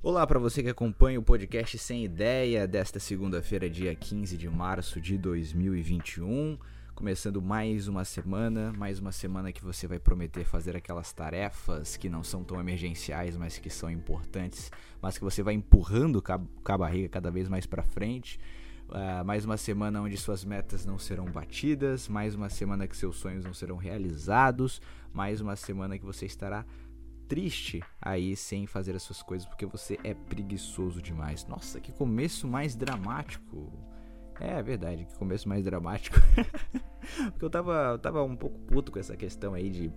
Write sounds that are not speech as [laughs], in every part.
Olá para você que acompanha o podcast Sem Ideia desta segunda-feira, dia 15 de março de 2021. Começando mais uma semana, mais uma semana que você vai prometer fazer aquelas tarefas que não são tão emergenciais, mas que são importantes, mas que você vai empurrando com a barriga cada vez mais para frente. Uh, mais uma semana onde suas metas não serão batidas, mais uma semana que seus sonhos não serão realizados, mais uma semana que você estará triste aí sem fazer as suas coisas porque você é preguiçoso demais. Nossa, que começo mais dramático. É, verdade, que começo mais dramático. [laughs] porque eu tava, eu tava um pouco puto com essa questão aí de,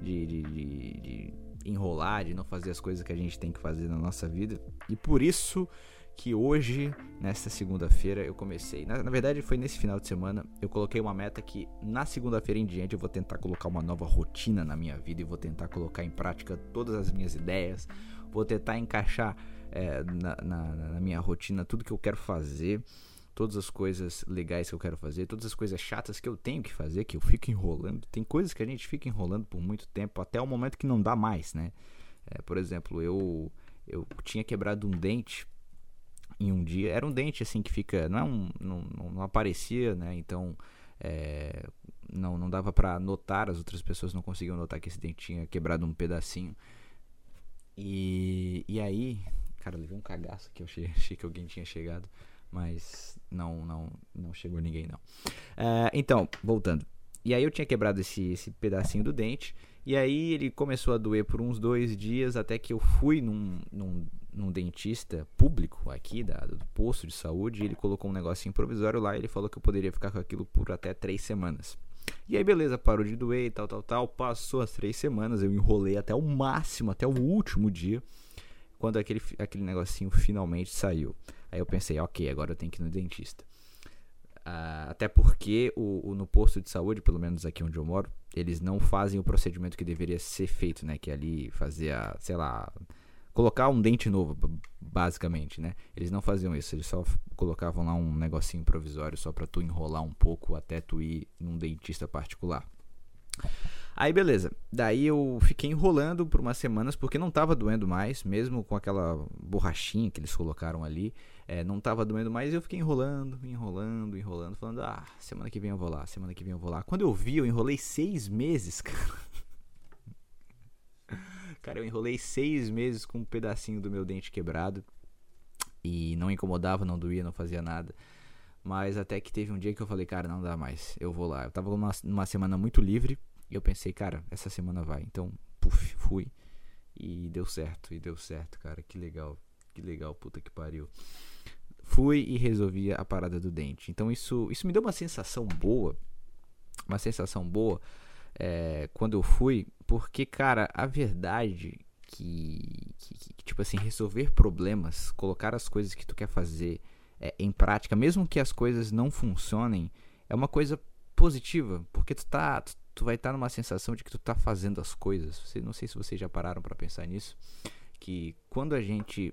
de, de, de, de enrolar, de não fazer as coisas que a gente tem que fazer na nossa vida. E por isso que hoje, nesta segunda-feira, eu comecei. Na, na, verdade, foi nesse final de semana. Eu coloquei uma meta que na segunda-feira em diante eu vou tentar colocar uma nova rotina na minha vida e vou tentar colocar em prática todas as minhas ideias. Vou tentar encaixar é, na, na, na minha rotina tudo que eu quero fazer todas as coisas legais que eu quero fazer, todas as coisas chatas que eu tenho que fazer, que eu fico enrolando. Tem coisas que a gente fica enrolando por muito tempo, até o momento que não dá mais, né? É, por exemplo, eu, eu tinha quebrado um dente em um dia. Era um dente assim que fica. Não, é um, não, não aparecia, né? Então é, não, não dava para notar, as outras pessoas não conseguiam notar que esse dente tinha quebrado um pedacinho. E, e aí, cara, levei um cagaço que eu achei, [laughs] achei que alguém tinha chegado, mas não não não chegou ninguém não. É, então, voltando. E aí eu tinha quebrado esse, esse pedacinho do dente. E aí ele começou a doer por uns dois dias até que eu fui num, num num dentista público aqui da, do posto de saúde. ele colocou um negocinho provisório lá. E ele falou que eu poderia ficar com aquilo por até três semanas. E aí, beleza, parou de doer e tal, tal, tal. Passou as três semanas. Eu enrolei até o máximo, até o último dia. Quando aquele, aquele negocinho finalmente saiu. Aí eu pensei, ok, agora eu tenho que ir no dentista. Uh, até porque o, o, no posto de saúde, pelo menos aqui onde eu moro, eles não fazem o procedimento que deveria ser feito, né? Que é ali fazer a, sei lá, colocar um dente novo, basicamente, né? Eles não faziam isso, eles só colocavam lá um negocinho provisório só para tu enrolar um pouco até tu ir num dentista particular. Aí beleza, daí eu fiquei enrolando por umas semanas porque não tava doendo mais, mesmo com aquela borrachinha que eles colocaram ali, é, não tava doendo mais e eu fiquei enrolando, enrolando, enrolando, falando, ah, semana que vem eu vou lá, semana que vem eu vou lá. Quando eu vi, eu enrolei seis meses, [laughs] cara. Cara, eu enrolei seis meses com um pedacinho do meu dente quebrado. E não incomodava, não doía, não fazia nada. Mas até que teve um dia que eu falei, cara, não dá mais, eu vou lá. Eu tava numa, numa semana muito livre. E eu pensei, cara, essa semana vai. Então, puf, fui. E deu certo, e deu certo, cara. Que legal, que legal, puta que pariu. Fui e resolvi a parada do dente. Então isso, isso me deu uma sensação boa. Uma sensação boa é, quando eu fui, porque, cara, a verdade que, que, que, tipo assim, resolver problemas, colocar as coisas que tu quer fazer é, em prática, mesmo que as coisas não funcionem, é uma coisa positiva, porque tu tá, tu, tu vai estar tá numa sensação de que tu tá fazendo as coisas. Você, não sei se vocês já pararam para pensar nisso, que quando a gente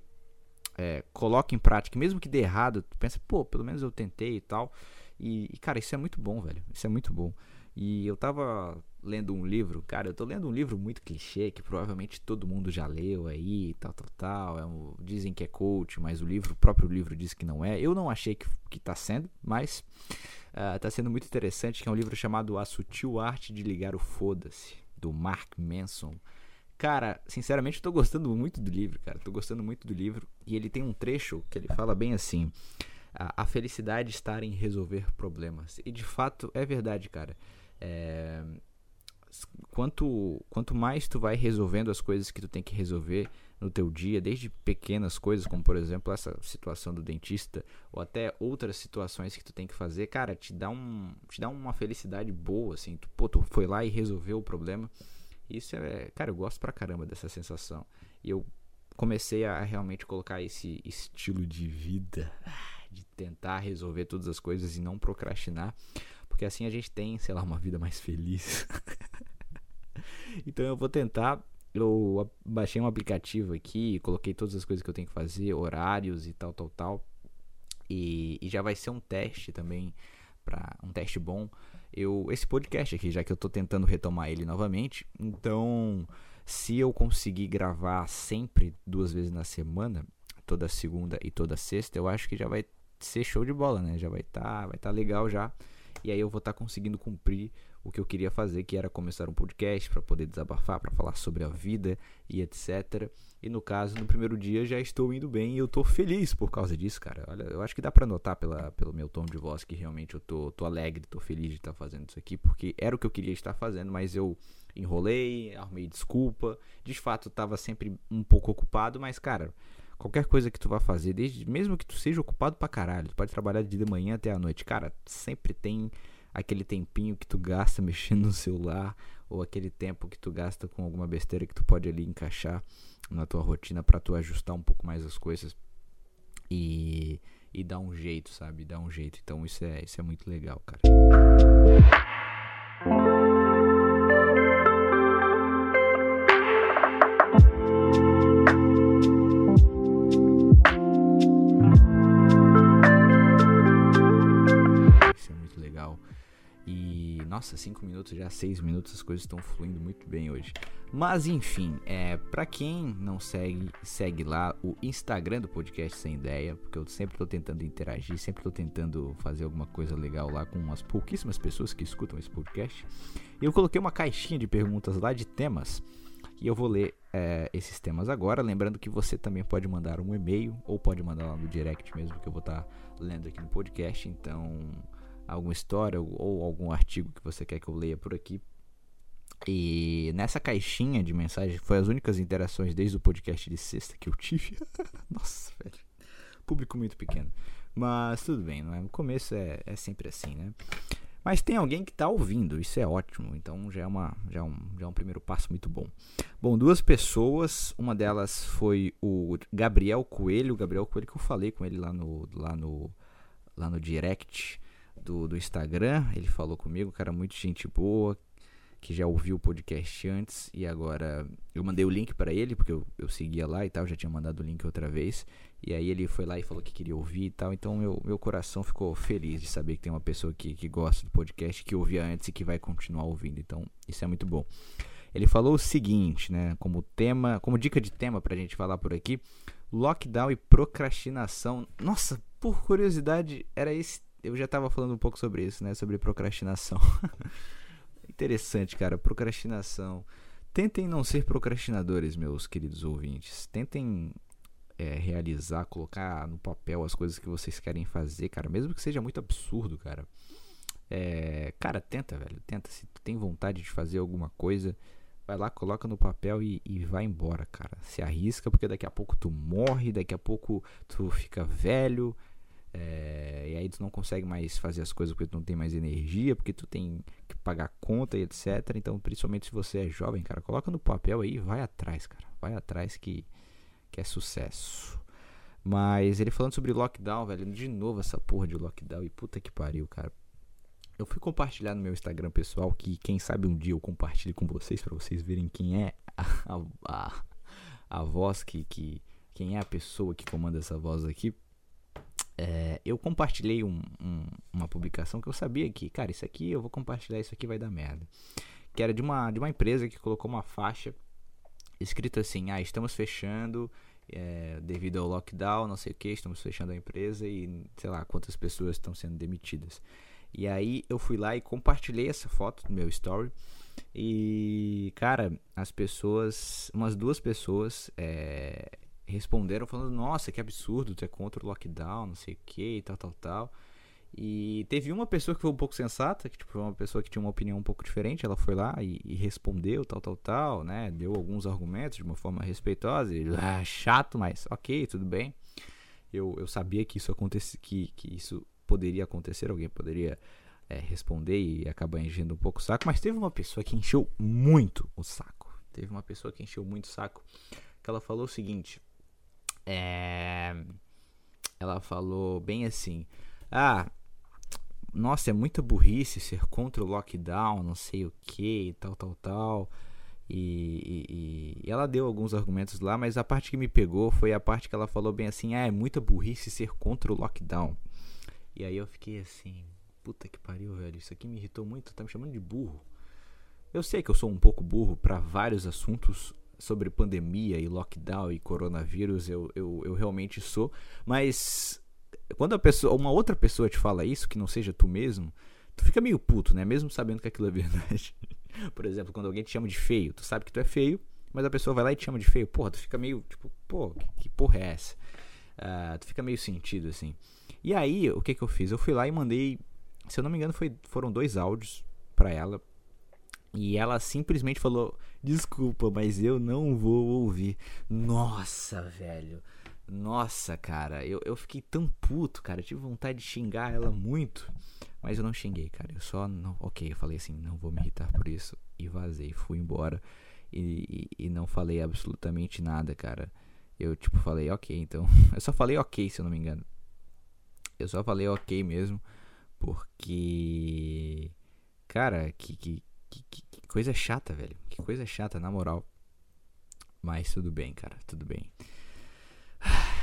é, coloca em prática, mesmo que dê errado, tu pensa, pô, pelo menos eu tentei e tal. E, e, cara, isso é muito bom, velho. Isso é muito bom. E eu tava lendo um livro, cara, eu tô lendo um livro muito clichê que provavelmente todo mundo já leu aí, tal, tal, tal. É um, dizem que é coach, mas o livro, o próprio livro diz que não é. Eu não achei que, que tá sendo, mas uh, tá sendo muito interessante, que é um livro chamado A Sutil Arte de Ligar o Foda-se, do Mark Manson. Cara, sinceramente eu tô gostando muito do livro, cara. Tô gostando muito do livro. E ele tem um trecho que ele fala bem assim: a, felicidade está em resolver problemas. E de fato é verdade, cara. É, quanto, quanto mais tu vai resolvendo as coisas que tu tem que resolver no teu dia, desde pequenas coisas, como por exemplo essa situação do dentista, ou até outras situações que tu tem que fazer, cara, te dá, um, te dá uma felicidade boa, assim, tu, pô, tu foi lá e resolveu o problema. Isso é, cara, eu gosto pra caramba dessa sensação. E eu comecei a realmente colocar esse estilo de vida, de tentar resolver todas as coisas e não procrastinar. Porque assim a gente tem, sei lá, uma vida mais feliz. [laughs] então eu vou tentar. Eu baixei um aplicativo aqui, coloquei todas as coisas que eu tenho que fazer, horários e tal, tal, tal. E, e já vai ser um teste também para um teste bom, eu esse podcast aqui, já que eu tô tentando retomar ele novamente. Então, se eu conseguir gravar sempre duas vezes na semana, toda segunda e toda sexta, eu acho que já vai ser show de bola, né? Já vai estar, tá, vai estar tá legal já. E aí eu vou estar tá conseguindo cumprir o que eu queria fazer, que era começar um podcast para poder desabafar, para falar sobre a vida e etc. E no caso, no primeiro dia já estou indo bem e eu tô feliz por causa disso, cara. Olha, eu acho que dá para notar pela, pelo meu tom de voz que realmente eu tô, tô alegre, tô feliz de estar fazendo isso aqui, porque era o que eu queria estar fazendo, mas eu enrolei, arrumei desculpa. De fato, estava sempre um pouco ocupado, mas cara, qualquer coisa que tu vá fazer, desde mesmo que tu seja ocupado pra caralho, tu pode trabalhar de manhã até a noite, cara, sempre tem aquele tempinho que tu gasta [laughs] mexendo no celular ou aquele tempo que tu gasta com alguma besteira que tu pode ali encaixar na tua rotina para tu ajustar um pouco mais as coisas e, e dar um jeito, sabe? Dar um jeito. Então isso é, isso é muito legal, cara. Nossa, 5 minutos, já 6 minutos, as coisas estão fluindo muito bem hoje. Mas enfim, é, para quem não segue, segue lá o Instagram do Podcast Sem Ideia, porque eu sempre tô tentando interagir, sempre tô tentando fazer alguma coisa legal lá com as pouquíssimas pessoas que escutam esse podcast. Eu coloquei uma caixinha de perguntas lá de temas. E eu vou ler é, esses temas agora. Lembrando que você também pode mandar um e-mail ou pode mandar lá no direct mesmo, que eu vou estar tá lendo aqui no podcast. Então, alguma história ou algum artigo que você quer que eu leia por aqui. E nessa caixinha de mensagem foi as únicas interações desde o podcast de sexta que eu tive. [laughs] Nossa, velho. Público muito pequeno. Mas tudo bem, não é? No começo é, é sempre assim, né? Mas tem alguém que está ouvindo, isso é ótimo. Então já é, uma, já, é um, já é um primeiro passo muito bom. Bom, duas pessoas, uma delas foi o Gabriel Coelho. O Gabriel Coelho que eu falei com ele lá no, lá no, lá no direct do, do Instagram. Ele falou comigo, cara, muito gente boa, que já ouviu o podcast antes e agora eu mandei o link para ele, porque eu, eu seguia lá e tal, já tinha mandado o link outra vez. E aí ele foi lá e falou que queria ouvir e tal. Então meu, meu coração ficou feliz de saber que tem uma pessoa que, que gosta do podcast, que ouvia antes e que vai continuar ouvindo. Então isso é muito bom. Ele falou o seguinte, né? Como tema, como dica de tema pra gente falar por aqui: lockdown e procrastinação. Nossa, por curiosidade, era esse eu já estava falando um pouco sobre isso, né? Sobre procrastinação. [laughs] Interessante, cara. Procrastinação. Tentem não ser procrastinadores, meus queridos ouvintes. Tentem é, realizar, colocar no papel as coisas que vocês querem fazer, cara. Mesmo que seja muito absurdo, cara. É, cara, tenta, velho. Tenta. Se tu tem vontade de fazer alguma coisa, vai lá, coloca no papel e, e vai embora, cara. Se arrisca, porque daqui a pouco tu morre, daqui a pouco tu fica velho é, e aí tu não consegue mais fazer as coisas porque tu não tem mais energia, porque tu tem que pagar conta e etc. Então, principalmente se você é jovem, cara, coloca no papel aí vai atrás, cara. Vai atrás que, que é sucesso. Mas ele falando sobre lockdown, velho, de novo essa porra de lockdown e puta que pariu, cara. Eu fui compartilhar no meu Instagram pessoal que quem sabe um dia eu compartilhe com vocês para vocês verem quem é a, a, a voz que, que quem é a pessoa que comanda essa voz aqui é, eu compartilhei um, um, uma publicação que eu sabia que, cara, isso aqui eu vou compartilhar, isso aqui vai dar merda. Que era de uma, de uma empresa que colocou uma faixa escrita assim: ah, estamos fechando é, devido ao lockdown, não sei o que, estamos fechando a empresa e sei lá quantas pessoas estão sendo demitidas. E aí eu fui lá e compartilhei essa foto no meu story. E, cara, as pessoas, umas duas pessoas é, responderam falando, nossa, que absurdo, tu é contra o lockdown, não sei o que, tal, tal, tal. E teve uma pessoa que foi um pouco sensata, que tipo, foi uma pessoa que tinha uma opinião um pouco diferente, ela foi lá e, e respondeu, tal, tal, tal, né? Deu alguns argumentos de uma forma respeitosa, e, ah, chato, mas ok, tudo bem. Eu, eu sabia que isso acontece, que, que isso poderia acontecer, alguém poderia é, responder e acabar enchendo um pouco o saco, mas teve uma pessoa que encheu muito o saco. Teve uma pessoa que encheu muito o saco, que ela falou o seguinte: é... Ela falou bem assim: Ah, nossa, é muita burrice ser contra o lockdown, não sei o que, tal, tal, tal. E, e, e, ela deu alguns argumentos lá, mas a parte que me pegou foi a parte que ela falou bem assim: Ah, é muita burrice ser contra o lockdown. E aí eu fiquei assim: Puta que pariu, velho. Isso aqui me irritou muito. Tá me chamando de burro. Eu sei que eu sou um pouco burro para vários assuntos sobre pandemia e lockdown e coronavírus. Eu, eu, eu realmente sou. Mas quando a pessoa, uma outra pessoa te fala isso, que não seja tu mesmo, tu fica meio puto, né? Mesmo sabendo que aquilo é verdade. [laughs] Por exemplo, quando alguém te chama de feio, tu sabe que tu é feio, mas a pessoa vai lá e te chama de feio. Porra, tu fica meio tipo, pô, que, que porra é essa? Uh, tu fica meio sentido assim. E aí, o que que eu fiz? Eu fui lá e mandei, se eu não me engano, foi, foram dois áudios para ela. E ela simplesmente falou: Desculpa, mas eu não vou ouvir. Nossa, velho. Nossa, cara. Eu, eu fiquei tão puto, cara. Eu tive vontade de xingar ela muito. Mas eu não xinguei, cara. Eu só. Não, ok, eu falei assim: Não vou me irritar por isso. E vazei. Fui embora. E, e, e não falei absolutamente nada, cara. Eu, tipo, falei: Ok, então. [laughs] Eu só falei ok, se eu não me engano. Eu só falei ok mesmo, porque. Cara, que, que, que, que coisa chata, velho. Que coisa chata, na moral. Mas tudo bem, cara, tudo bem.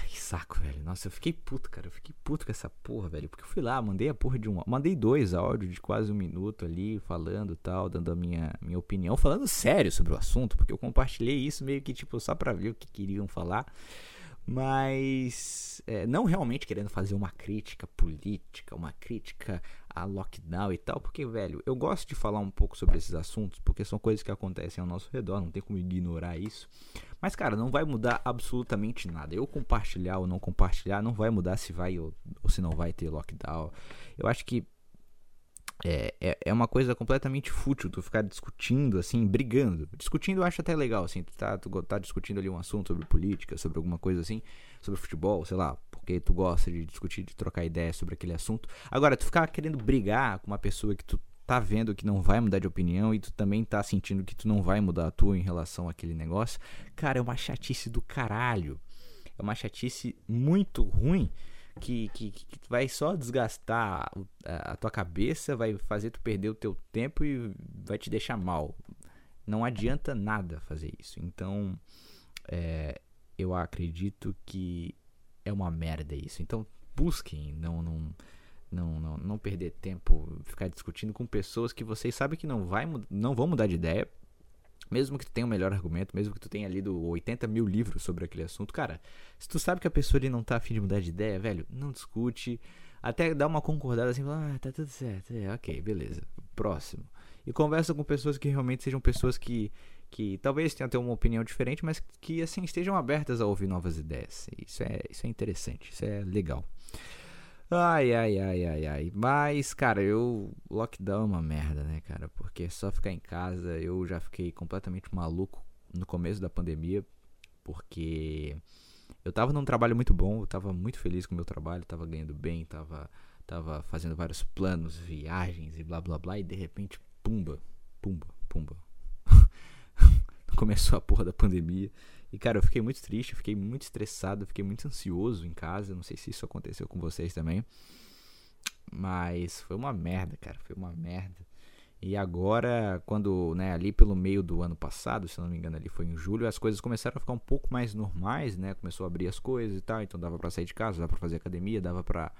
que saco, velho. Nossa, eu fiquei puto, cara. Eu fiquei puto com essa porra, velho. Porque eu fui lá, mandei a porra de um. Mandei dois áudios de quase um minuto ali, falando tal, dando a minha, minha opinião, falando sério sobre o assunto, porque eu compartilhei isso meio que, tipo, só pra ver o que queriam falar mas é, não realmente querendo fazer uma crítica política, uma crítica a lockdown e tal, porque, velho, eu gosto de falar um pouco sobre esses assuntos, porque são coisas que acontecem ao nosso redor, não tem como ignorar isso. Mas, cara, não vai mudar absolutamente nada. Eu compartilhar ou não compartilhar não vai mudar se vai ou, ou se não vai ter lockdown. Eu acho que é, é, é, uma coisa completamente fútil tu ficar discutindo, assim, brigando. Discutindo eu acho até legal, assim, tu tá, tu tá discutindo ali um assunto sobre política, sobre alguma coisa assim, sobre futebol, sei lá, porque tu gosta de discutir, de trocar ideias sobre aquele assunto. Agora, tu ficar querendo brigar com uma pessoa que tu tá vendo que não vai mudar de opinião e tu também tá sentindo que tu não vai mudar a tua em relação àquele negócio, cara, é uma chatice do caralho. É uma chatice muito ruim que, que, que vai só desgastar a, tua cabeça, vai fazer tu perder o teu tempo e vai te deixar mal. Não adianta nada fazer isso. Então, é, eu acredito que é uma merda isso. Então, busquem, não, não, não, não, não perder tempo, ficar discutindo com pessoas que vocês sabem que não, vai, não vão mudar de ideia mesmo que tu tenha o um melhor argumento, mesmo que tu tenha lido 80 mil livros sobre aquele assunto, cara, se tu sabe que a pessoa ali não tá afim de mudar de ideia, velho, não discute. Até dá uma concordada assim, ah, tá tudo certo, é, ok, beleza, próximo. E conversa com pessoas que realmente sejam pessoas que, que talvez tenham até uma opinião diferente, mas que assim estejam abertas a ouvir novas ideias. Isso é, isso é interessante, isso é legal. Ai, ai, ai, ai, ai. Mas, cara, eu. Lockdown é uma merda, né, cara? Porque só ficar em casa, eu já fiquei completamente maluco no começo da pandemia. Porque eu tava num trabalho muito bom, eu tava muito feliz com o meu trabalho, tava ganhando bem, tava, tava fazendo vários planos, viagens e blá blá blá. E de repente, pumba, pumba, pumba. [laughs] Começou a porra da pandemia. E, cara, eu fiquei muito triste, fiquei muito estressado, fiquei muito ansioso em casa. Não sei se isso aconteceu com vocês também. Mas foi uma merda, cara. Foi uma merda. E agora, quando, né, ali pelo meio do ano passado, se não me engano, ali foi em julho, as coisas começaram a ficar um pouco mais normais, né? Começou a abrir as coisas e tal, então dava para sair de casa, dava para fazer academia, dava para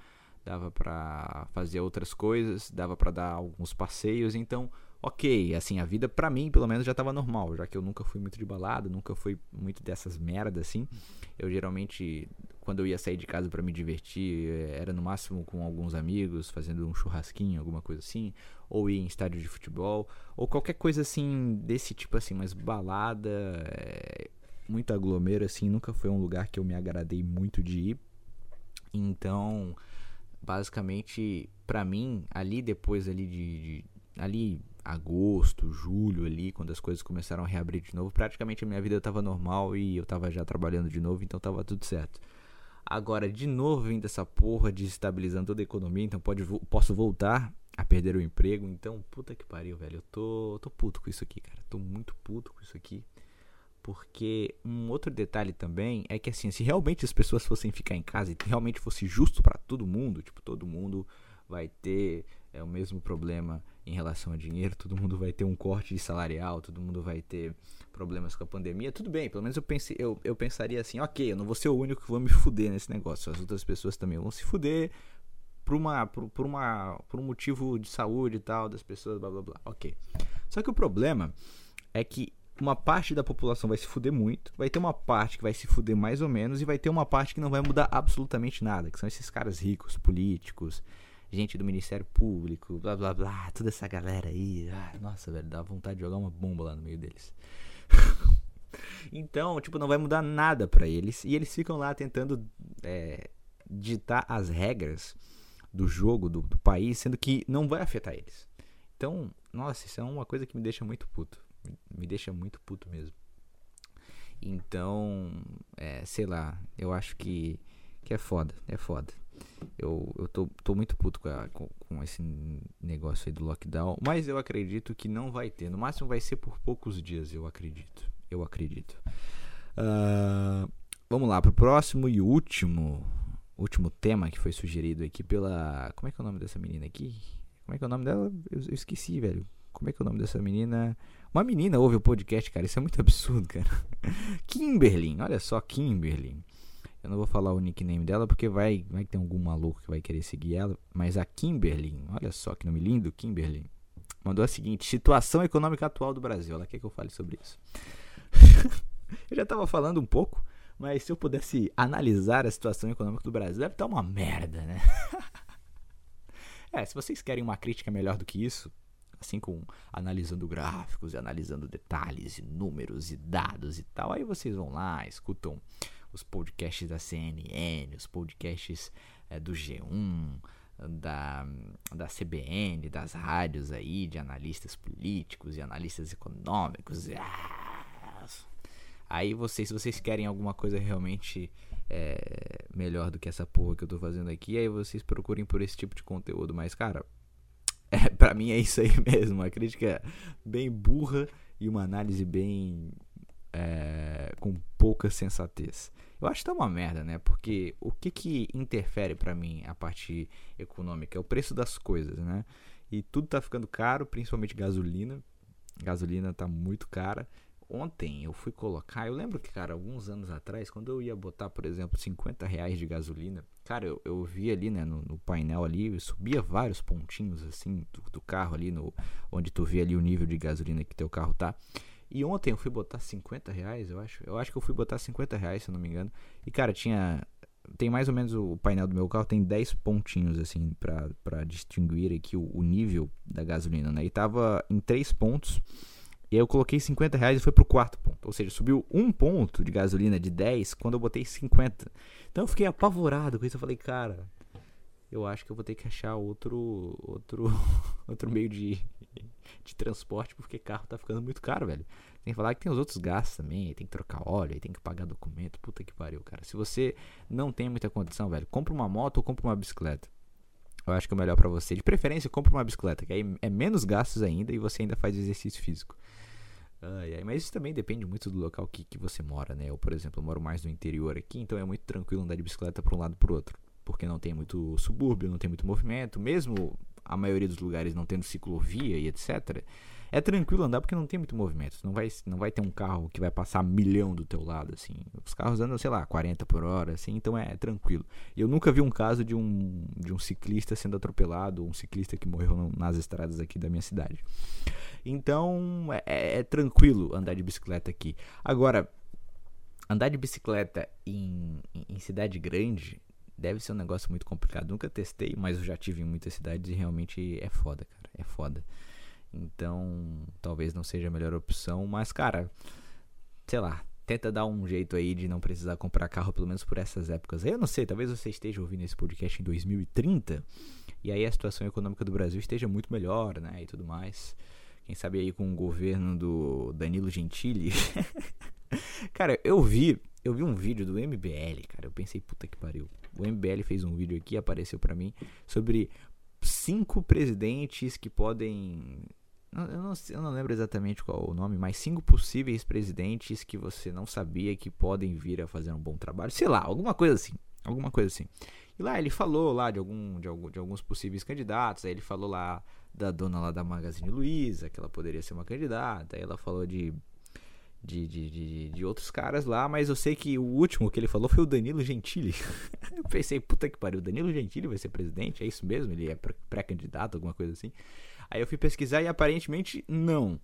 dava para fazer outras coisas, dava para dar alguns passeios, então ok, assim, a vida para mim, pelo menos, já tava normal, já que eu nunca fui muito de balada, nunca fui muito dessas merdas, assim. Eu geralmente, quando eu ia sair de casa para me divertir, eh, era no máximo com alguns amigos, fazendo um churrasquinho, alguma coisa assim, ou ir em estádio de futebol, ou qualquer coisa assim, desse tipo assim, mas balada, é, muito aglomero, assim, nunca foi um lugar que eu me agradei muito de ir. Então, basicamente, para mim, ali depois ali de, de ali agosto, julho ali, quando as coisas começaram a reabrir de novo, praticamente a minha vida estava normal e eu estava já trabalhando de novo, então estava tudo certo. Agora, de novo vindo essa porra desestabilizando toda a economia, então pode, posso voltar a perder o emprego. Então, puta que pariu, velho. Eu tô, tô puto com isso aqui, cara. Tô muito puto com isso aqui. Porque um outro detalhe também é que assim, se realmente as pessoas fossem ficar em casa e realmente fosse justo para todo mundo, tipo, todo mundo vai ter é o mesmo problema em relação a dinheiro, todo mundo vai ter um corte de salarial, todo mundo vai ter problemas com a pandemia, tudo bem, pelo menos eu, pensei, eu, eu pensaria assim, ok, eu não vou ser o único que vou me fuder nesse negócio, as outras pessoas também vão se fuder por, uma, por, por, uma, por um motivo de saúde e tal, das pessoas, blá blá blá. Ok. Só que o problema é que uma parte da população vai se fuder muito, vai ter uma parte que vai se fuder mais ou menos, e vai ter uma parte que não vai mudar absolutamente nada, que são esses caras ricos, políticos, gente do Ministério Público, blá blá blá, toda essa galera aí. Ah, nossa, velho, dá vontade de jogar uma bomba lá no meio deles. [laughs] então, tipo, não vai mudar nada para eles, e eles ficam lá tentando é, ditar as regras do jogo, do, do país, sendo que não vai afetar eles. Então, nossa, isso é uma coisa que me deixa muito puto me deixa muito puto mesmo. Então, é, sei lá, eu acho que, que é foda, é foda. Eu, eu tô, tô muito puto com, a, com, com, esse negócio aí do lockdown, mas eu acredito que não vai ter. No máximo vai ser por poucos dias, eu acredito. Eu acredito. Uh, vamos lá pro próximo e último, último tema que foi sugerido aqui pela. Como é que é o nome dessa menina aqui? Como é que é o nome dela? Eu, eu esqueci, velho. Como é que é o nome dessa menina? Uma menina ouve o podcast, cara. Isso é muito absurdo, cara. [laughs] Kimberlin, olha só, Kimberlin. Eu não vou falar o nickname dela porque vai, vai ter algum maluco que vai querer seguir ela. Mas a Kimberlin, olha só que nome lindo, Kimberlin. Mandou a seguinte: situação econômica atual do Brasil. Ela quer que eu fale sobre isso. [laughs] eu já tava falando um pouco, mas se eu pudesse analisar a situação econômica do Brasil, deve estar uma merda, né? [laughs] é, se vocês querem uma crítica melhor do que isso, assim com analisando gráficos e analisando detalhes e números e dados e tal. Aí vocês vão lá, escutam os podcasts da CNN, os podcasts é, do G1, da, da CBN, das rádios aí, de analistas políticos e analistas econômicos. Aí vocês, se vocês querem alguma coisa realmente é, melhor do que essa porra que eu tô fazendo aqui, aí vocês procurem por esse tipo de conteúdo. Mas, cara, [laughs] é, para mim é isso aí [laughs] mesmo, uma crítica bem burra e uma análise bem é, com pouca sensatez. Eu acho que tá uma merda, né? Porque o que que interfere para mim a parte econômica é o preço das coisas, né? E tudo tá ficando caro, principalmente gasolina. Gasolina tá muito cara ontem eu fui colocar. Eu lembro que, cara, alguns anos atrás, quando eu ia botar, por exemplo, 50 reais de gasolina, cara, eu, eu vi ali, né, no, no painel ali, subia vários pontinhos assim do, do, carro ali, no, onde tu vê ali o nível de gasolina que teu carro tá. E ontem eu fui botar 50 reais, eu acho. Eu acho que eu fui botar 50 reais, se eu não me engano. E, cara, tinha. Tem mais ou menos o painel do meu carro, tem 10 pontinhos, assim, para distinguir aqui o, o nível da gasolina, né? E tava em 3 pontos. E aí eu coloquei 50 reais e foi pro quarto ponto. Ou seja, subiu um ponto de gasolina de 10 quando eu botei 50. Então eu fiquei apavorado com isso. Eu falei, cara, eu acho que eu vou ter que achar outro outro [laughs] outro meio de, de transporte porque carro tá ficando muito caro, velho. Tem que falar que tem os outros gastos também, tem que trocar óleo, tem que pagar documento, puta que pariu, cara. Se você não tem muita condição, velho, compra uma moto ou compra uma bicicleta. Eu acho que é melhor para você. De preferência, compra uma bicicleta, que aí é menos gastos ainda e você ainda faz exercício físico. Ai, ai, mas isso também depende muito do local que, que você mora, né? Eu, por exemplo, moro mais no interior aqui, então é muito tranquilo andar de bicicleta para um lado para o outro. Porque não tem muito subúrbio, não tem muito movimento, mesmo a maioria dos lugares não tendo ciclovia e etc. É tranquilo andar porque não tem muito movimento. Não vai, não vai ter um carro que vai passar milhão do teu lado, assim. Os carros andam, sei lá, 40 por hora, assim, então é, é tranquilo. Eu nunca vi um caso de um, de um ciclista sendo atropelado, um ciclista que morreu nas estradas aqui da minha cidade. Então é, é, é tranquilo andar de bicicleta aqui. Agora, andar de bicicleta em, em, cidade grande deve ser um negócio muito complicado. Nunca testei, mas eu já tive em muitas cidades e realmente é foda, cara. É foda. Então, talvez não seja a melhor opção, mas, cara, sei lá, tenta dar um jeito aí de não precisar comprar carro, pelo menos por essas épocas. Eu não sei, talvez você esteja ouvindo esse podcast em 2030 e aí a situação econômica do Brasil esteja muito melhor, né? E tudo mais. Quem sabe aí com o governo do Danilo Gentili. [laughs] cara, eu vi, eu vi um vídeo do MBL, cara. Eu pensei, puta que pariu. O MBL fez um vídeo aqui, apareceu para mim, sobre cinco presidentes que podem. Eu não, eu não lembro exatamente qual o nome, mas cinco possíveis presidentes que você não sabia que podem vir a fazer um bom trabalho. Sei lá, alguma coisa assim. Alguma coisa assim. E lá ele falou lá de, algum, de, algum, de alguns possíveis candidatos. Aí ele falou lá da dona lá da Magazine Luiza, que ela poderia ser uma candidata. Aí ela falou de de, de, de, de, outros caras lá, mas eu sei que o último que ele falou foi o Danilo Gentili. [laughs] eu pensei, puta que pariu, o Danilo Gentili vai ser presidente? É isso mesmo? Ele é pré-candidato, alguma coisa assim? Aí eu fui pesquisar e aparentemente não.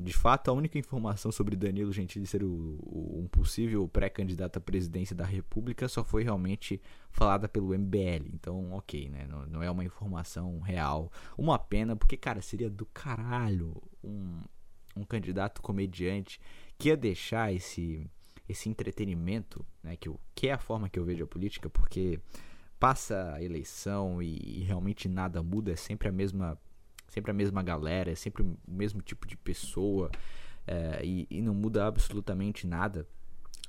De fato, a única informação sobre Danilo Gentili ser o, o, um possível pré-candidato à presidência da República só foi realmente falada pelo MBL. Então, ok, né? Não, não é uma informação real. Uma pena, porque, cara, seria do caralho um, um candidato comediante que ia deixar esse, esse entretenimento, né? Que, que é a forma que eu vejo a política, porque passa a eleição e, e realmente nada muda, é sempre a mesma sempre a mesma galera, é sempre o mesmo tipo de pessoa é, e, e, não muda absolutamente nada.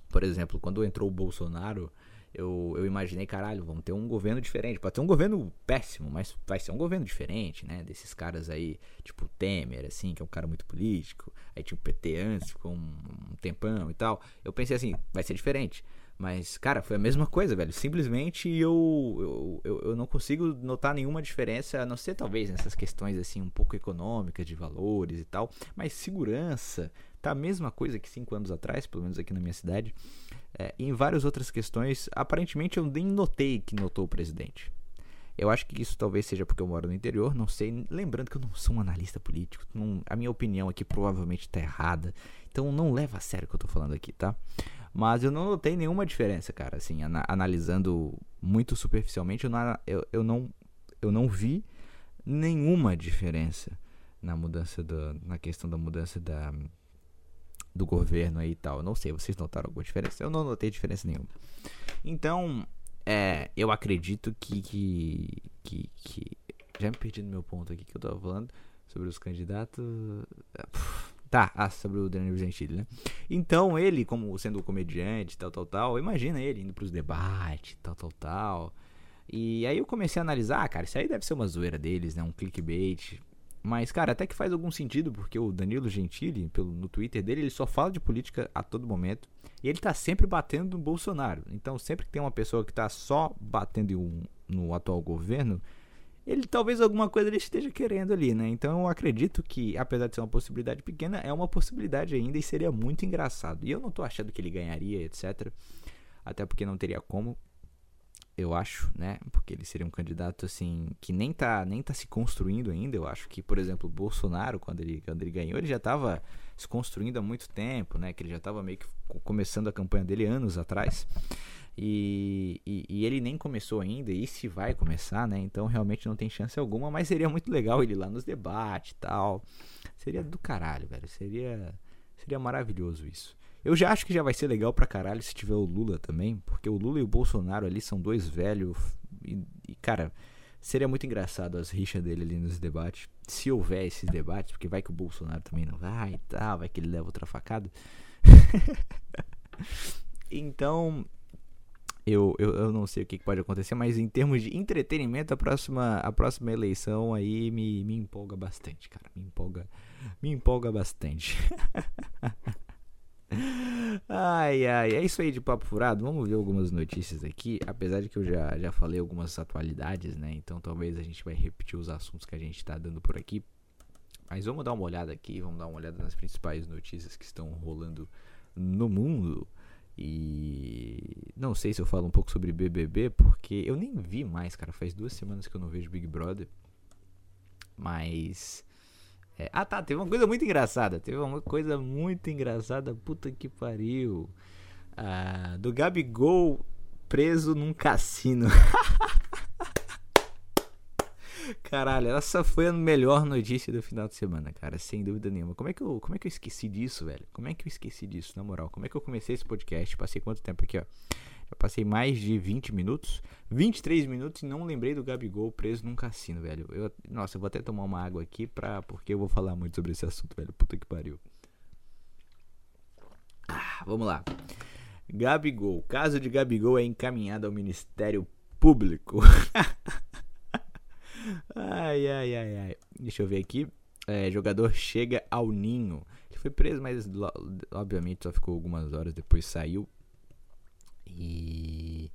Por exemplo, quando entrou o Bolsonaro, eu, eu imaginei, caralho, vamos ter um governo diferente. Pode ter um governo péssimo, mas vai ser um governo diferente, né? Desses caras aí, tipo Temer, assim, que é um cara muito político. Aí tinha o PT antes, ficou um, um tempão e tal. Eu pensei assim, vai ser diferente. Mas, cara, foi a mesma coisa, velho. Simplesmente eu, eu, eu, não consigo notar nenhuma diferença, a não ser talvez nessas questões assim um pouco econômicas, de valores e tal. Mas segurança tá a mesma coisa que cinco anos atrás, pelo menos aqui na minha cidade. É, em várias outras questões, aparentemente eu nem notei que notou o presidente. Eu acho que isso talvez seja porque eu moro no interior, não sei. Lembrando que eu não sou um analista político, não, a minha opinião aqui provavelmente está errada. Então não leva a sério o que eu tô falando aqui, tá? Mas eu não notei nenhuma diferença, cara. Assim, ana analisando muito superficialmente, eu não, eu, eu, não, eu não vi nenhuma diferença na mudança da, na questão da mudança da do governo aí e tal. Não sei, vocês notaram alguma diferença? Eu não notei diferença nenhuma. Então, é, eu acredito que, que, que, que, já me perdi no meu ponto aqui que eu tava falando sobre os candidatos. Uf, Tá, ah, sobre o Danilo Gentili, né? Então ele, como sendo comediante, tal, tal, tal, imagina ele indo pros debates, tal, tal, tal. E aí eu comecei a analisar, cara, isso aí deve ser uma zoeira deles, né? Um clickbait. Mas, cara, até que faz algum sentido, porque o Danilo Gentili, pelo, no Twitter dele, ele só fala de política a todo momento. E ele tá sempre batendo no Bolsonaro. Então, sempre que tem uma pessoa que tá só batendo no atual governo, ele talvez alguma coisa ele esteja querendo ali, né? Então eu acredito que, apesar de ser uma possibilidade pequena, é uma possibilidade ainda e seria muito engraçado. E eu não tô achando que ele ganharia, etc. Até porque não teria como, eu acho, né? Porque ele seria um candidato assim que nem tá, nem tá se construindo ainda. Eu acho que, por exemplo, Bolsonaro, quando ele, quando ele ganhou, ele já estava se construindo há muito tempo, né? Que ele já estava meio que começando a campanha dele anos atrás. E, e, e, ele nem começou ainda, e se vai começar, né? Então realmente não tem chance alguma, mas seria muito legal ele lá nos debates e tal. Seria do caralho, velho. Seria, seria maravilhoso isso. Eu já acho que já vai ser legal pra caralho se tiver o Lula também, porque o Lula e o Bolsonaro ali são dois velhos. E, e cara, seria muito engraçado as rixas dele ali nos debates. Se houver esses debates, porque vai que o Bolsonaro também não vai e tal, vai que ele leva outra facada. [laughs] então, eu, eu, eu não sei o que pode acontecer, mas em termos de entretenimento, a próxima, a próxima eleição aí me, me empolga bastante, cara. Me empolga, me empolga bastante. [laughs] ai, ai, é isso aí de papo furado. Vamos ver algumas notícias aqui. Apesar de que eu já, já falei algumas atualidades, né? Então talvez a gente vai repetir os assuntos que a gente tá dando por aqui. Mas vamos dar uma olhada aqui, vamos dar uma olhada nas principais notícias que estão rolando no mundo. E não sei se eu falo um pouco sobre BBB, porque eu nem vi mais, cara. Faz duas semanas que eu não vejo Big Brother. Mas. É... Ah, tá. Teve uma coisa muito engraçada. Teve uma coisa muito engraçada. Puta que pariu. Ah, do Gabigol preso num cassino. [laughs] Caralho, essa foi a melhor notícia do final de semana, cara, sem dúvida nenhuma. Como é que eu, como é que eu esqueci disso, velho? Como é que eu esqueci disso, na moral? Como é que eu comecei esse podcast? Passei quanto tempo aqui, ó? Já passei mais de 20 minutos, 23 minutos e não lembrei do Gabigol preso num cassino, velho. Eu, nossa, eu vou até tomar uma água aqui pra, porque eu vou falar muito sobre esse assunto, velho. Puta que pariu. Ah, vamos lá. Gabigol. Caso de Gabigol é encaminhado ao Ministério Público. [laughs] ai, ai, ai, ai. Deixa eu ver aqui. É, jogador chega ao ninho. Ele foi preso, mas obviamente só ficou algumas horas depois saiu. E.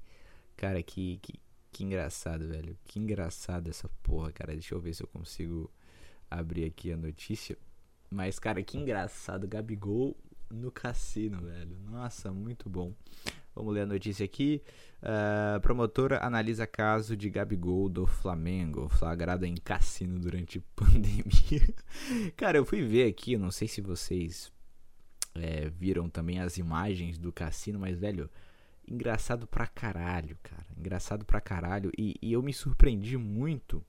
Cara, que, que, que engraçado, velho. Que engraçado essa porra, cara. Deixa eu ver se eu consigo abrir aqui a notícia. Mas, cara, que engraçado. Gabigol no cassino, velho. Nossa, muito bom. Vamos ler a notícia aqui. Uh, promotora analisa caso de Gabigol do Flamengo, flagrado em cassino durante [laughs] pandemia. Cara, eu fui ver aqui, não sei se vocês é, viram também as imagens do cassino, mas, velho, engraçado pra caralho, cara. Engraçado pra caralho. E, e eu me surpreendi muito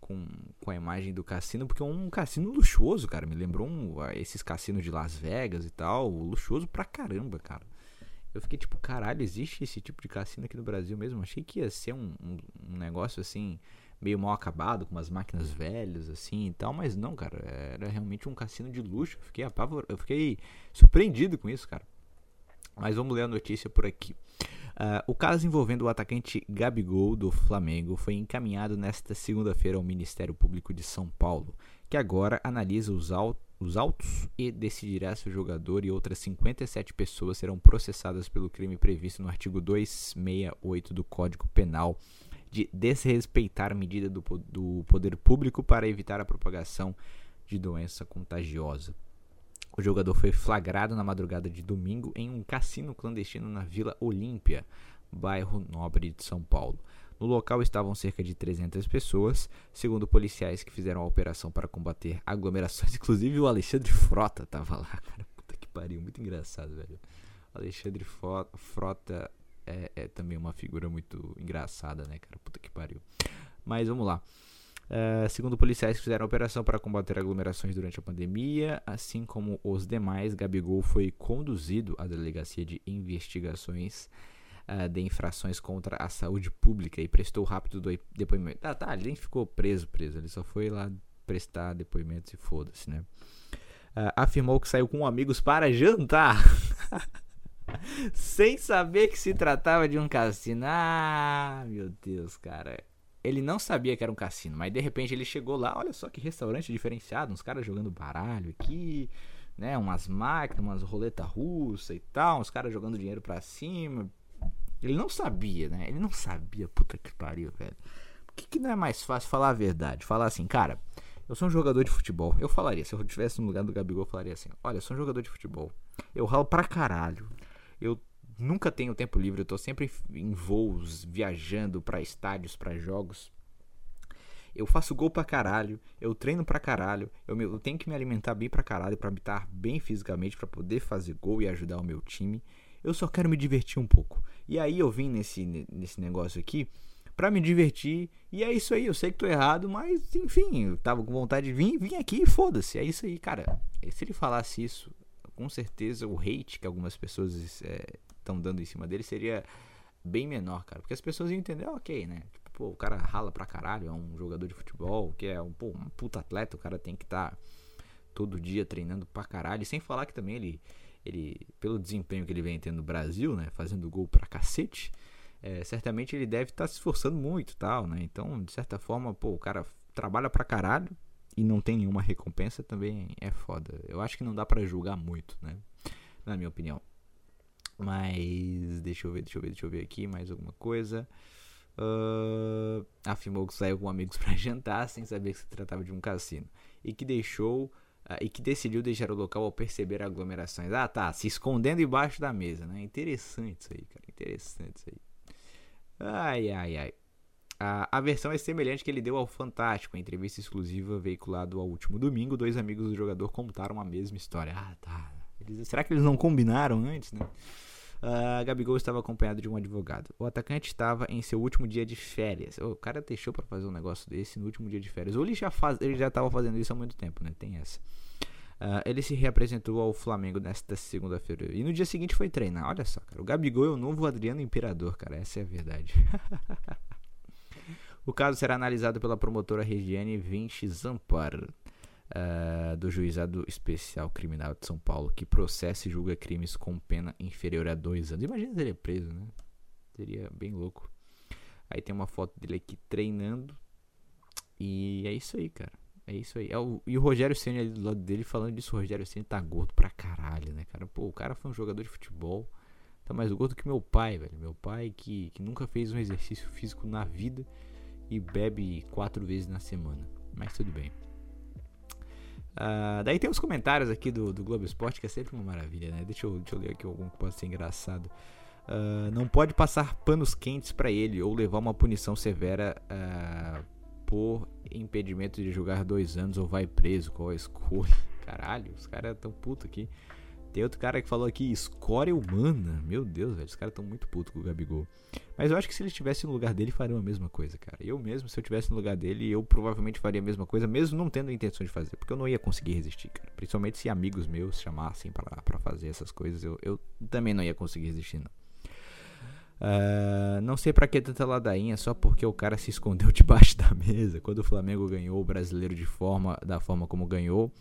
com, com a imagem do cassino, porque é um cassino luxuoso, cara. Me lembrou um, esses cassinos de Las Vegas e tal. Luxuoso pra caramba, cara. Eu fiquei tipo, caralho, existe esse tipo de cassino aqui no Brasil mesmo? Achei que ia ser um, um, um negócio assim, meio mal acabado, com umas máquinas velhas assim e tal, mas não, cara, era realmente um cassino de luxo. Eu fiquei apavor... eu fiquei surpreendido com isso, cara. Mas vamos ler a notícia por aqui. Uh, o caso envolvendo o atacante Gabigol do Flamengo foi encaminhado nesta segunda-feira ao Ministério Público de São Paulo, que agora analisa os, os autos e decidirá se o jogador e outras 57 pessoas serão processadas pelo crime previsto no artigo 268 do Código Penal de desrespeitar medida do, do poder público para evitar a propagação de doença contagiosa. O jogador foi flagrado na madrugada de domingo em um cassino clandestino na Vila Olímpia, bairro Nobre de São Paulo. No local estavam cerca de 300 pessoas, segundo policiais que fizeram a operação para combater aglomerações. [laughs] Inclusive o Alexandre Frota estava lá, cara. Puta que pariu, muito engraçado, velho. Alexandre Frota é, é também uma figura muito engraçada, né, cara? Puta que pariu. Mas vamos lá. Uh, segundo policiais que fizeram a operação para combater aglomerações durante a pandemia, assim como os demais, Gabigol foi conduzido à delegacia de investigações uh, de infrações contra a saúde pública e prestou rápido depoimento. Ah, tá, ele nem ficou preso, preso, ele só foi lá prestar depoimentos e foda-se, né? Uh, afirmou que saiu com amigos para jantar. [laughs] Sem saber que se tratava de um cassino. Ah, meu Deus, cara ele não sabia que era um cassino, mas de repente ele chegou lá, olha só que restaurante diferenciado, uns caras jogando baralho aqui, né, umas máquinas, umas roleta russa e tal, uns caras jogando dinheiro pra cima. Ele não sabia, né? Ele não sabia, puta que pariu, velho. Por que, que não é mais fácil falar a verdade? Falar assim, cara, eu sou um jogador de futebol. Eu falaria, se eu estivesse no lugar do Gabigol, eu falaria assim: olha, eu sou um jogador de futebol. Eu ralo pra caralho. Eu nunca tenho tempo livre, eu tô sempre em voos, viajando para estádios, para jogos. Eu faço gol pra caralho, eu treino pra caralho, eu, me, eu tenho que me alimentar bem pra caralho pra estar bem fisicamente para poder fazer gol e ajudar o meu time. Eu só quero me divertir um pouco. E aí eu vim nesse, nesse negócio aqui para me divertir. E é isso aí, eu sei que tô errado, mas enfim, eu tava com vontade de vir, vim aqui e foda-se. É isso aí, cara. Se ele falasse isso, com certeza o hate que algumas pessoas é, estão dando em cima dele seria bem menor, cara. Porque as pessoas iam entender, ok, né? Tipo, pô, o cara rala pra caralho, é um jogador de futebol, que é um, pô, um puta atleta, o cara tem que estar tá todo dia treinando pra caralho. Sem falar que também ele, ele pelo desempenho que ele vem tendo no Brasil, né? Fazendo gol pra cacete, é, certamente ele deve estar tá se esforçando muito tal, né? Então, de certa forma, pô, o cara trabalha pra caralho e não tem nenhuma recompensa também é foda. Eu acho que não dá para julgar muito, né? Na minha opinião. Mas deixa eu ver, deixa eu ver, deixa eu ver aqui mais alguma coisa. Uh, afirmou que saiu com amigos [laughs] para jantar sem saber que se tratava de um cassino e que deixou uh, e que decidiu deixar o local ao perceber aglomerações. Ah, tá, se escondendo embaixo da mesa, né? Interessante isso aí, cara, interessante isso aí. Ai, ai, ai. A, versão é semelhante que ele deu ao Fantástico, em entrevista exclusiva veiculado ao último domingo. Dois amigos do jogador contaram a mesma história. Ah, tá. Eles, será que eles não combinaram antes, né? Uh, Gabigol estava acompanhado de um advogado. O atacante estava em seu último dia de férias. O cara deixou para fazer um negócio desse no último dia de férias. Ou ele já faz, ele já estava fazendo isso há muito tempo, né? Tem essa. Uh, ele se reapresentou ao Flamengo nesta segunda-feira. E no dia seguinte foi treinar. Olha só, cara. O Gabigol é o novo Adriano Imperador, cara. Essa é a verdade. [laughs] o caso será analisado pela promotora Regiane Vinci Zampar uh, do Juizado Especial Criminal de São Paulo, que processa e julga crimes com pena inferior a dois anos. Imagina se ele é preso, né? Seria bem louco. Aí tem uma foto dele aqui treinando. E é isso aí, cara. É isso aí. É o, e o Rogério Senna ali do lado dele falando disso. O Rogério Senna tá gordo pra caralho, né, cara? Pô, o cara foi um jogador de futebol. Tá mais gordo que meu pai, velho. Meu pai que, que nunca fez um exercício físico na vida e bebe quatro vezes na semana. Mas tudo bem. Uh, daí tem os comentários aqui do, do Globo Esporte, que é sempre uma maravilha, né? Deixa eu, deixa eu ler aqui algum que pode ser engraçado. Uh, não pode passar panos quentes para ele ou levar uma punição severa uh, por impedimento de jogar dois anos ou vai preso. Qual a escolha? [laughs] Caralho, os caras tão putos aqui. Tem outro cara que falou aqui, escória humana. Meu Deus, velho, os caras tão muito putos com o Gabigol. Mas eu acho que se ele estivesse no lugar dele, faria a mesma coisa, cara. Eu mesmo, se eu estivesse no lugar dele, eu provavelmente faria a mesma coisa, mesmo não tendo a intenção de fazer. Porque eu não ia conseguir resistir, cara. Principalmente se amigos meus chamassem para fazer essas coisas, eu, eu também não ia conseguir resistir, não. Uh, não sei para que tanta ladainha, só porque o cara se escondeu [laughs] debaixo da mesa quando o Flamengo ganhou o brasileiro de forma da forma como ganhou.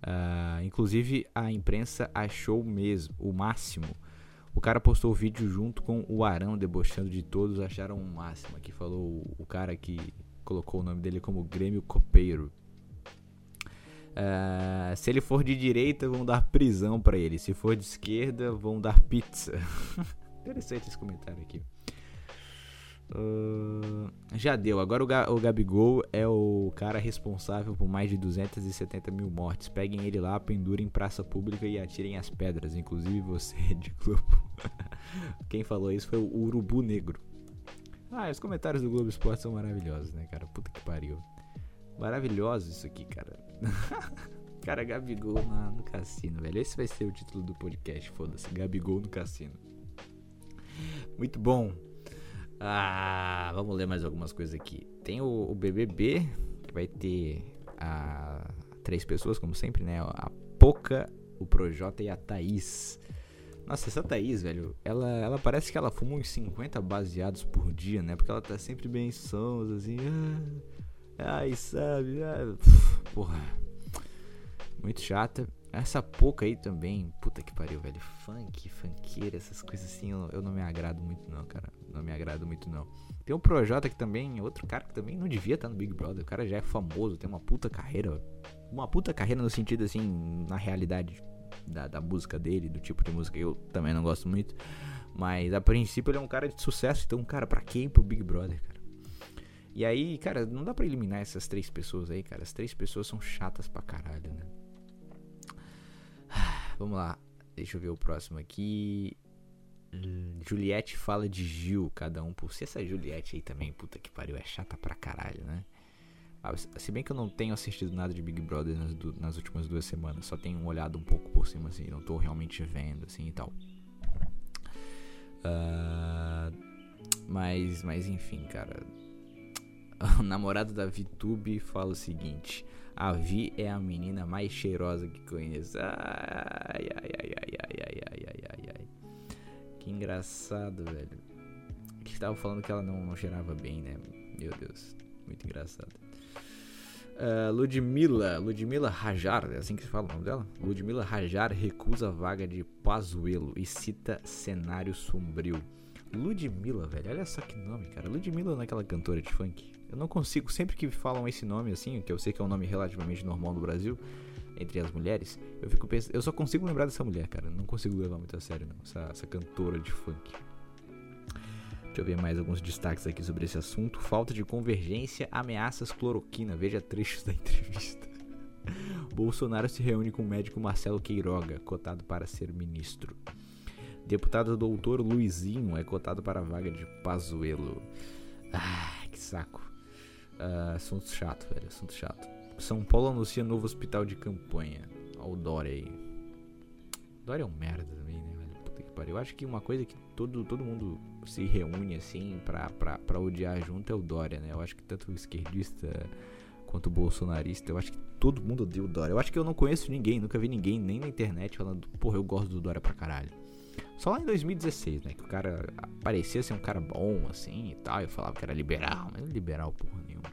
Uh, inclusive a imprensa achou mesmo o máximo. O cara postou o vídeo junto com o Arão debochando de todos, acharam o máximo. Aqui falou o cara que colocou o nome dele como Grêmio Copeiro. Uh, se ele for de direita, vão dar prisão para ele. Se for de esquerda, vão dar pizza. [laughs] Interessante esse comentário aqui. Já deu. Agora o, Ga o Gabigol é o cara responsável por mais de 270 mil mortes. Peguem ele lá, pendurem em praça pública e atirem as pedras. Inclusive você [laughs] de Globo. Quem falou isso foi o Urubu Negro. Ah, os comentários do Globo Esporte são maravilhosos, né, cara? Puta que pariu. Maravilhoso isso aqui, cara. [laughs] cara, Gabigol na, no cassino, velho. Esse vai ser o título do podcast, foda-se. Gabigol no cassino. Muito bom. Ah, vamos ler mais algumas coisas aqui. Tem o, o BBB, que vai ter três pessoas, como sempre, né? A Poca, o Projota e a Thaís. Nossa, essa Thaís, velho, ela, ela parece que ela fuma uns 50 baseados por dia, né? Porque ela tá sempre bem sons, assim. Ah, ai, sabe? Ah, porra. Muito chata. Essa pouca aí também, puta que pariu, velho. Funk, funkeira, essas coisas assim, eu, eu, não me agrado muito, não, cara. Não me agrado muito, não. Tem o Projota que também, outro cara que também não devia estar no Big Brother. O cara já é famoso, tem uma puta carreira. Uma puta carreira no sentido, assim, na realidade da, da música dele, do tipo de música que eu também não gosto muito. Mas a princípio ele é um cara de sucesso, então, cara, pra quem pro Big Brother, cara? E aí, cara, não dá pra eliminar essas três pessoas aí, cara. As três pessoas são chatas pra caralho, né? Vamos lá. Deixa eu ver o próximo aqui. Hum, Juliette fala de Gil, cada um por si. Essa Juliette aí também, puta que pariu, é chata pra caralho, né? Ah, se bem que eu não tenho assistido nada de Big Brother nas, nas, últimas duas semanas, só tenho olhado um pouco por cima, assim, não tô realmente vendo, assim e tal. Uh, mas, mas enfim, cara. [laughs] O namorado da VTube fala o seguinte: a Vi é a menina mais cheirosa que conheço. Ai, ai, ai, ai, ai, ai, ai, ai, ai, ai. Que engraçado, velho. Que estava falando que ela não, não cheirava bem, né? Meu Deus, muito engraçado. Uh, Ludmilla, Ludmilla Rajar, é assim que se fala o nome dela? Ludmilla Rajar recusa vaga de Pazuelo e cita cenário sombrio. Ludmilla, velho, olha só que nome, cara. Ludmilla não é aquela cantora de funk? Eu não consigo, sempre que falam esse nome assim, que eu sei que é um nome relativamente normal no Brasil, entre as mulheres, eu fico pensando, eu só consigo lembrar dessa mulher, cara. Não consigo levar muito a sério, não. Essa, essa cantora de funk. Deixa eu ver mais alguns destaques aqui sobre esse assunto. Falta de convergência, ameaças cloroquina. Veja trechos da [laughs] entrevista. Bolsonaro se reúne com o médico Marcelo Queiroga, cotado para ser ministro. Deputado doutor Luizinho é cotado para a vaga de Pazuelo. Ah, que saco. Uh, assunto chato, velho. Assunto chato. São Paulo anuncia novo hospital de campanha. Olha o Dória aí. Dória é um merda também, né, velho? Puta que pariu. Eu acho que uma coisa que todo, todo mundo se reúne assim pra, pra, pra odiar junto é o Dória, né? Eu acho que tanto o esquerdista quanto o bolsonarista, eu acho que todo mundo odeia o Dória. Eu acho que eu não conheço ninguém, nunca vi ninguém, nem na internet, falando, porra, eu gosto do Dória pra caralho. Só lá em 2016, né? Que o cara parecia ser um cara bom, assim e tal. Eu falava que era liberal, mas não é liberal porra nenhuma.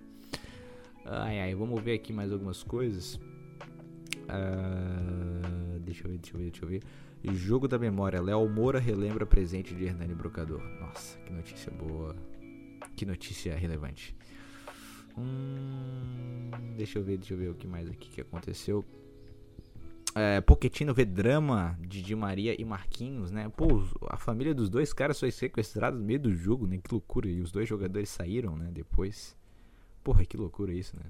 Ai, ai, vamos ver aqui mais algumas coisas. Uh, deixa eu ver, deixa eu ver, deixa eu ver. Jogo da memória. Léo Moura relembra presente de Hernani Brocador. Nossa, que notícia boa. Que notícia relevante. Hum, deixa eu ver, deixa eu ver o que mais aqui que aconteceu. É, Poquetino vê drama de Di Maria e Marquinhos, né? Pô, a família dos dois caras foi sequestrada no meio do jogo, né? Que loucura. E os dois jogadores saíram, né? Depois. Porra, que loucura isso, né?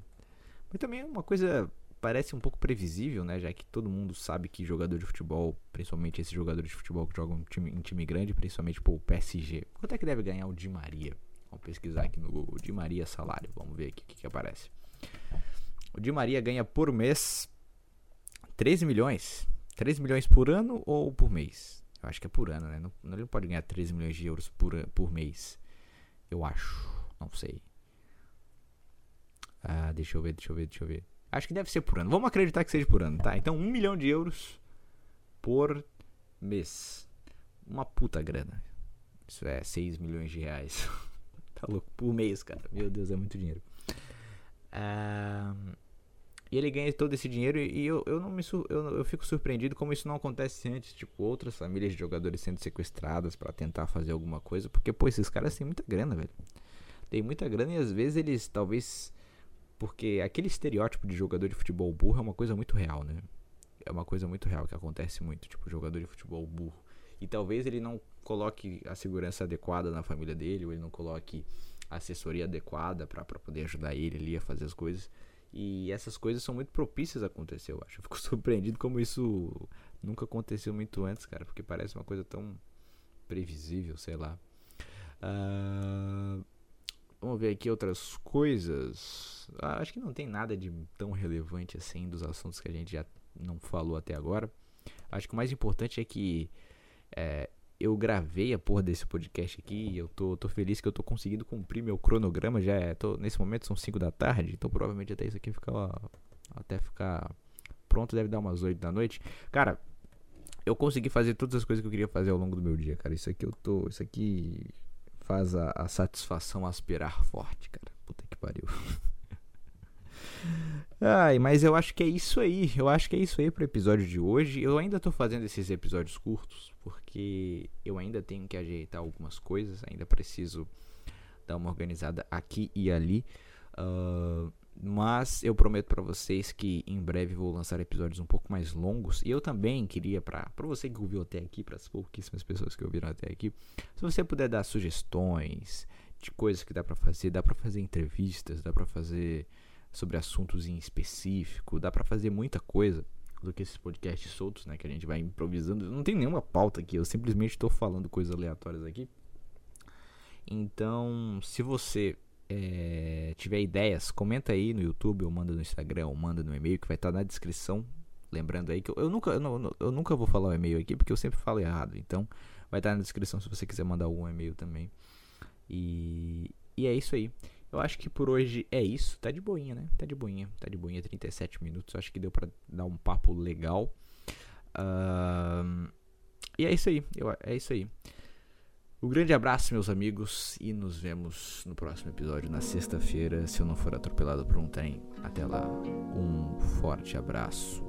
Mas também é uma coisa parece um pouco previsível, né? Já que todo mundo sabe que jogador de futebol, principalmente esses jogadores de futebol que jogam em time, em time grande, principalmente pô, o PSG. Quanto é que deve ganhar o Di Maria? Vamos pesquisar aqui no Google. Di Maria salário. Vamos ver aqui o que, que aparece. O Di Maria ganha por mês 13 milhões. 13 milhões por ano ou por mês? Eu acho que é por ano, né? Não, ele não pode ganhar 13 milhões de euros por, por mês. Eu acho. Não sei. Ah, deixa eu ver, deixa eu ver, deixa eu ver. Acho que deve ser por ano. Vamos acreditar que seja por ano, tá? Então, 1 milhão de euros por mês. Uma puta grana. Isso é 6 milhões de reais. [laughs] tá louco? Por mês, cara. Meu Deus, é muito dinheiro. Ah, e ele ganha todo esse dinheiro e eu, eu não me eu, eu fico surpreendido como isso não acontece antes, tipo, outras famílias de jogadores sendo sequestradas para tentar fazer alguma coisa, porque pô, esses caras têm muita grana, velho. Tem muita grana e às vezes eles talvez porque aquele estereótipo de jogador de futebol burro é uma coisa muito real, né? É uma coisa muito real que acontece muito, tipo, jogador de futebol burro. E talvez ele não coloque a segurança adequada na família dele, ou ele não coloque assessoria adequada para poder ajudar ele ali a fazer as coisas. E essas coisas são muito propícias a acontecer, eu acho. Eu fico [laughs] surpreendido como isso nunca aconteceu muito antes, cara, porque parece uma coisa tão previsível, sei lá. Uh, Vamos ver aqui outras coisas. Ah, acho que não tem nada de tão relevante assim dos assuntos que a gente já não falou até agora. Acho que o mais importante é que é, eu gravei a porra desse podcast aqui eu tô, tô feliz que eu tô conseguindo cumprir meu cronograma. Já é, tô, nesse momento são 5 da tarde, então provavelmente até isso aqui ficar até ficar pronto deve dar umas 8 da noite. Cara, eu consegui fazer todas as coisas que eu queria fazer ao longo do meu dia, cara. Isso aqui eu tô, isso aqui faz a, a satisfação aspirar forte, cara. Puta que pariu. [laughs] Ai, mas eu acho que é isso aí. Eu acho que é isso aí pro episódio de hoje. Eu ainda tô fazendo esses episódios curtos porque eu ainda tenho que ajeitar algumas coisas. Ainda preciso dar uma organizada aqui e ali. Uh, mas eu prometo para vocês que em breve vou lançar episódios um pouco mais longos. E eu também queria, para você que ouviu até aqui, para as pouquíssimas pessoas que ouviram até aqui, se você puder dar sugestões de coisas que dá para fazer, dá para fazer entrevistas, dá para fazer sobre assuntos em específico, dá para fazer muita coisa do que esses podcasts soltos, né, que a gente vai improvisando. Não tem nenhuma pauta aqui, eu simplesmente estou falando coisas aleatórias aqui. Então, se você é, tiver ideias, comenta aí no YouTube, ou manda no Instagram, ou manda no e-mail que vai estar na descrição. Lembrando aí que eu, eu nunca, eu, não, eu nunca vou falar o e-mail aqui porque eu sempre falo errado. Então vai estar na descrição se você quiser mandar algum e-mail também. E, e é isso aí. Eu acho que por hoje é isso. Tá de boinha, né? Tá de boinha. Tá de boinha, 37 minutos. Acho que deu para dar um papo legal. Uh, e é isso aí. Eu, é isso aí. Um grande abraço, meus amigos, e nos vemos no próximo episódio, na sexta-feira, se eu não for atropelado por um trem. Até lá, um forte abraço.